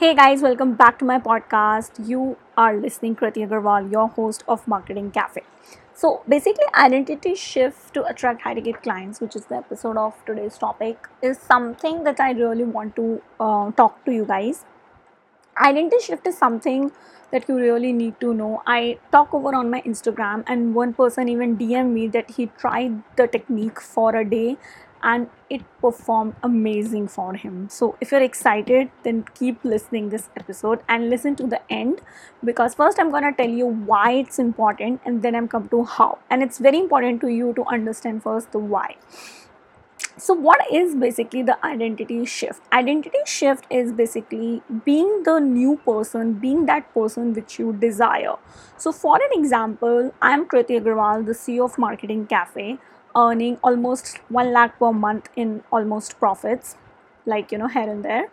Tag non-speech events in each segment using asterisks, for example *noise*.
Hey guys, welcome back to my podcast. You are listening Krati Agarwal, your host of Marketing Cafe. So basically, identity shift to attract high ticket clients, which is the episode of today's topic, is something that I really want to uh, talk to you guys. Identity shift is something that you really need to know. I talk over on my Instagram, and one person even DM me that he tried the technique for a day and it performed amazing for him. So if you're excited then keep listening this episode and listen to the end because first i'm to tell you why it's important and then i'm come to how. And it's very important to you to understand first the why. So what is basically the identity shift? Identity shift is basically being the new person being that person which you desire. So for an example i'm krati agarwal the ceo of marketing cafe earning almost 1 lakh per month in almost profits like you know here and there.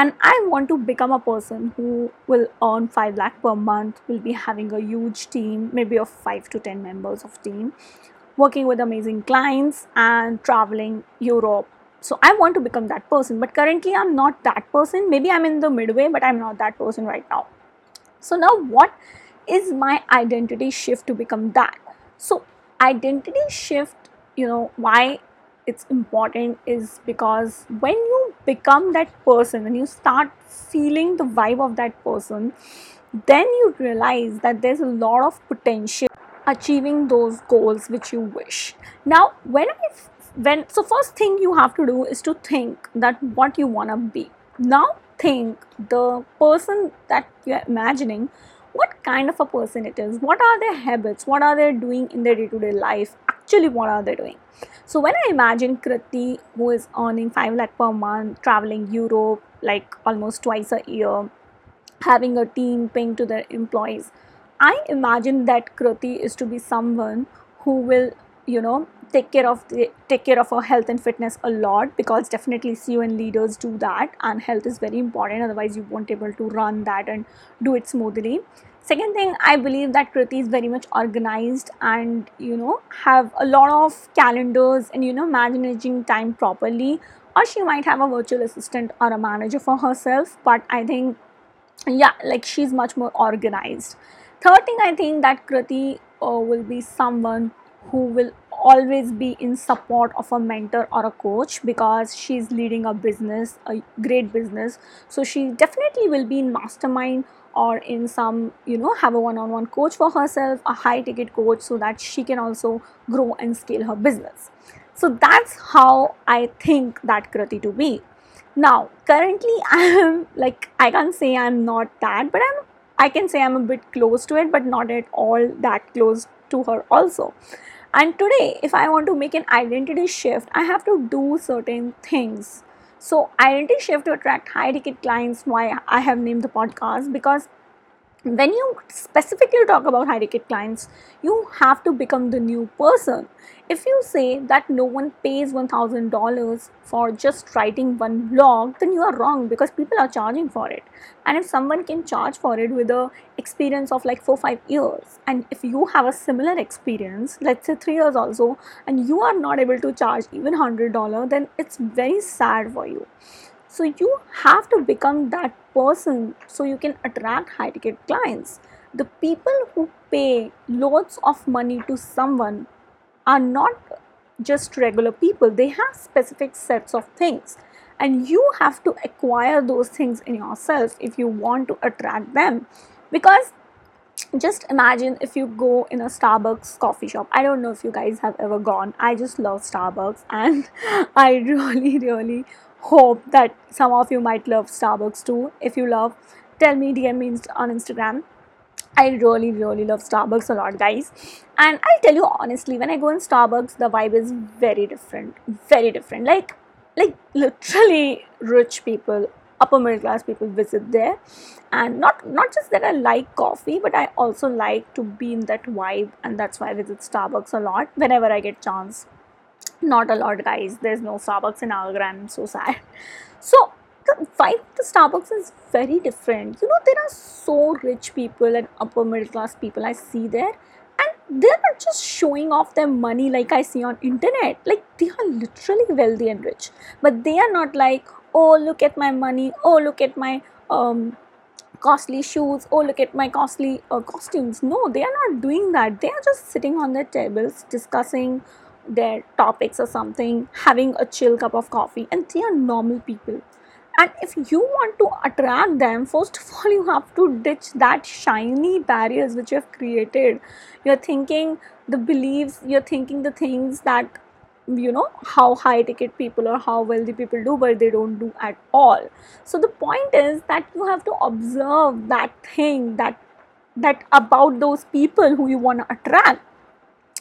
And i want to become a person who will earn 5 lakh per month will be having a huge team maybe of 5 to 10 members of team working with amazing clients and traveling europe. So i want to become that person but currently i'm not that person. Maybe i'm in the midway but i'm not that person right now. So now what is my identity shift to become that? So identity shift you know why it's important is because when you become that person and you start feeling the vibe of that person then you realize that there's a lot of potential achieving those goals which you wish. Now when i when so first thing you have to do is to think that what you want to be. Now think the person that you're imagining what kind of a person it is. What are their habits? What are they doing in their day-to-day life actually what are they doing? So when i imagine krati who is earning 5 lakh per month traveling europe like almost twice a year having a team paying to their employees i imagine that krati is to be someone who will you know take care of the take care of our health and fitness a lot because definitely CEO and leaders do that and health is very important otherwise you won't able to run that and do it smoothly second thing i believe that krati is very much organized and you know have a lot of calendars and you know managing time properly. Or she might have a virtual assistant or a manager for herself but i think yeah like she's much more organized. Third thing i think that krati uh, will be someone who will always be in support of a mentor or a coach because she's leading a business a great business. So she definitely will be in mastermind or in some you know have a one-on-one coach for herself a high ticket coach so that she can also grow and scale her business. So that's how i think that krati to be. Now currently *laughs* i am like i can't say i'm not that but i'm i can say i'm a bit close to it but not at all that close to her also. And today if i want to make an identity shift i have to do certain things. So identity shift to attract high ticket clients why i have named the podcast because when you specifically talk about high ticket clients you have to become the new person. If you say that no one pays $1000 for just writing one blog then you are wrong because people are charging for it. And if someone can charge for it with a experience of like 4 5 years and if you have a similar experience let's say 3 years also and you are not able to charge even $100 then it's very sad for you so you have to become that person so you can attract high ticket clients. The people who pay loads of money to someone are not just regular people, they have specific sets of things. And you have to acquire those things in yourself if you want to attract them. Because just imagine if you go in a Starbucks coffee shop. I don't know if you guys have ever gone. I just love Starbucks and *laughs* I really, really hope that some of you might love Starbucks too. If you love, tell me, DM me on Instagram. I really, really love Starbucks a lot, guys. And I'll tell you honestly, when I go in Starbucks, the vibe is very different. Very different. Like, like literally rich people, upper middle class people visit there. And not not just that I like coffee, but I also like to be in that vibe, and that's why I visit Starbucks a lot whenever I get chance not a lot guys. There's no starbucks in agra. I'm so sad. So the vibe of the starbucks is very different. You know there are so rich people and upper middle class people i see there and they're not just showing off their money like i see on internet. Like they are literally wealthy and rich. But they are not like oh look at my money. Oh look at my um, costly shoes. Oh look at my costly uh, costumes. No they are not doing that. They are just sitting on their tables discussing their topics or something having a chill cup of coffee and they are normal people. And if you want to attract them first of all you have to ditch that shiny barriers which you have created. You're thinking the beliefs you're thinking the things that you know how high ticket people or how wealthy people do but they don't do at all. So the point is that you have to observe that thing that that about those people who you want to attract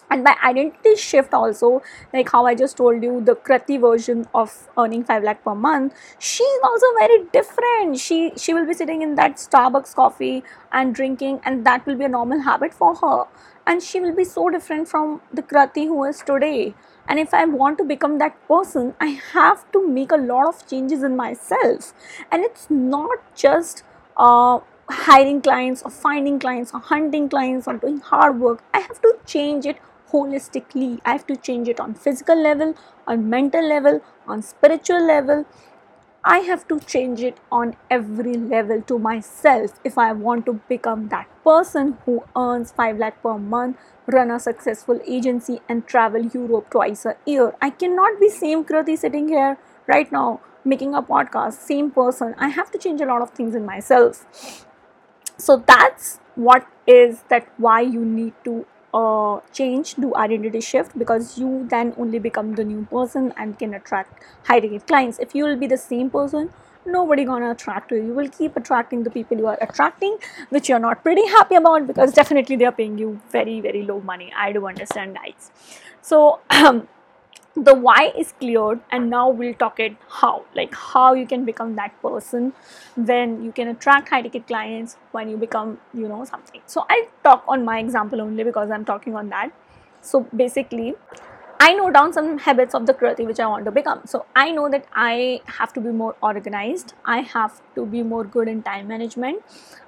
and by identity shift also like how i just told you the krati version of earning 5 lakh per month she's also very different. She she will be sitting in that starbucks coffee and drinking and that will be a normal habit for her. And she will be so different from the krati who is today. And if i want to become that person i have to make a lot of changes in myself. And it's not just uh, hiring clients or finding clients or hunting clients or doing hard work. I have to change it holistically i have to change it on physical level on mental level on spiritual level I have to change it on every level to myself if I want to become that person who earns 5 lakh per month, run a successful agency and travel Europe twice a year. I cannot be same Krati sitting here right now making a podcast, same person. I have to change a lot of things in myself. So that's what is that why you need to uh, change do identity shift because you then only become the new person and can attract high ticket clients. If you will be the same person nobody gonna attract you. You will keep attracting the people you are attracting which you're not pretty happy about because definitely they are paying you very very low money. I do understand guys. So um, *clears throat* the why is cleared and now we'll talk it how like how you can become that person when you can attract high ticket clients when you become you know something. So i'll talk on my example only because i'm talking on that. So basically i know down some habits of the krati which i want to become. So i know that i have to be more organized. I have to be more good in time management.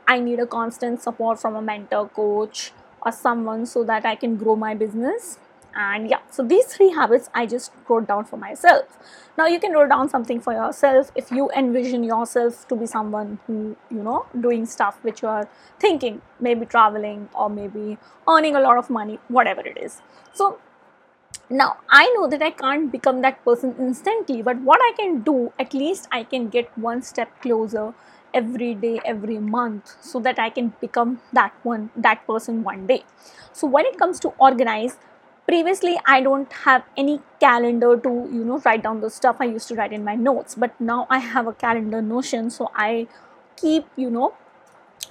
I need a constant support from a mentor coach or someone so that i can grow my business and yeah so these three habits i just wrote down for myself. Now you can write down something for yourself if you envision yourself to be someone who you know doing stuff which you are thinking maybe traveling or maybe earning a lot of money whatever it is. So now i know that i can't become that person instantly but what i can do at least i can get one step closer every day every month so that i can become that one that person one day. So when it comes to organize previously i don't have any calendar to you know write down the stuff i used to write in my notes but now i have a calendar notion so i keep you know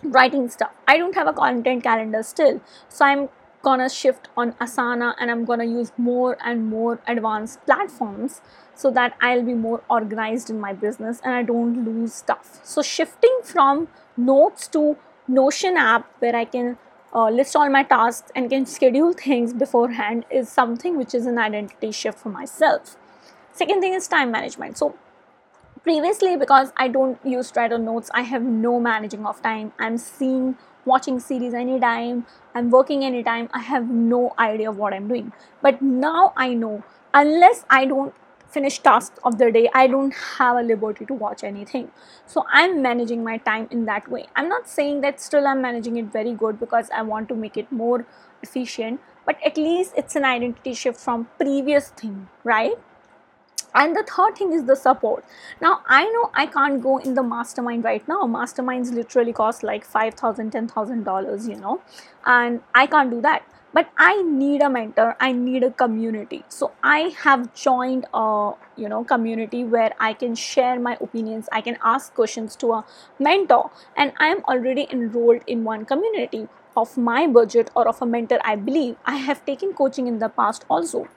writing stuff. I don't have a content calendar still so i'm gonna shift on asana and i'm gonna use more and more advanced platforms so that i'll be more organized in my business and i don't lose stuff. So shifting from notes to notion app where i can uh, list all my tasks and can schedule things beforehand is something which is an identity shift for myself. Second thing is time management. So previously because I don't use Trello notes, I have no managing of time. I'm seeing watching series anytime, I'm working anytime, I have no idea what I'm doing. But now I know unless I don't finish tasks of the day i don't have a liberty to watch anything. So i'm managing my time in that way. I'm not saying that still i'm managing it very good because i want to make it more efficient but at least it's an identity shift from previous thing right? And the third thing is the support. Now i know i can't go in the mastermind right now. Masterminds literally cost like 5000 10000 dollars you know? And i can't do that but i need a mentor. I need a community. So i have joined a you know community where i can share my opinions. I can ask questions to a mentor. And i am already enrolled in one community of my budget or of a mentor i believe. I have taken coaching in the past also.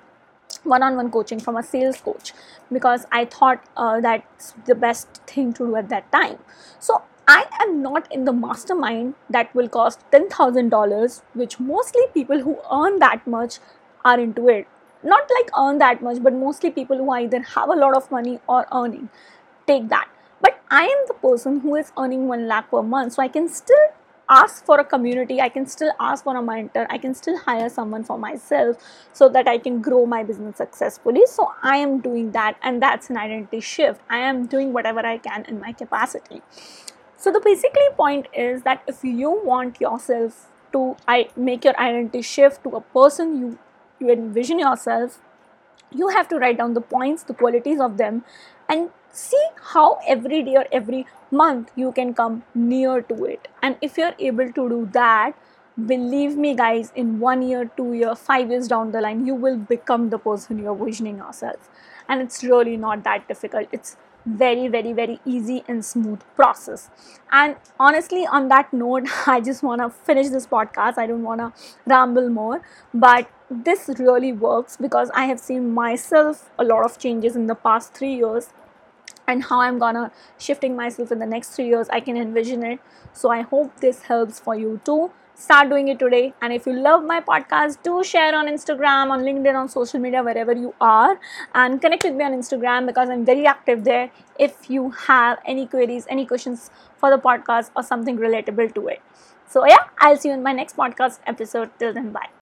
One-on-one coaching from a sales coach. Because i thought uh, that's the best thing to do at that time. So I am not in the mastermind that will cost $10,000, which mostly people who earn that much are into it. Not like earn that much, but mostly people who either have a lot of money or earning take that. But I am the person who is earning 1 lakh per month, so I can still ask for a community i can still ask for a mentor i can still hire someone for myself so that i can grow my business successfully so i am doing that and that's an identity shift i am doing whatever i can in my capacity so the basically point is that if you want yourself to I, make your identity shift to a person you you envision yourself you have to write down the points the qualities of them and see how every day or every month you can come near to it. And if you're able to do that believe me guys in one year two year five years down the line you will become the person you're visioning yourself. And it's really not that difficult. It's very very very easy and smooth process. And honestly on that note *laughs* i just want to finish this podcast. I don't want to ramble more. But this really works because i have seen myself a lot of changes in the past 3 years and how i'm gonna shifting myself in the next 3 years i can envision it. So i hope this helps for you too start doing it today. And if you love my podcast do share on instagram on linkedin on social media wherever you are and connect with me on instagram because i'm very active there if you have any queries any questions for the podcast or something relatable to it. So yeah i'll see you in my next podcast episode. Till then bye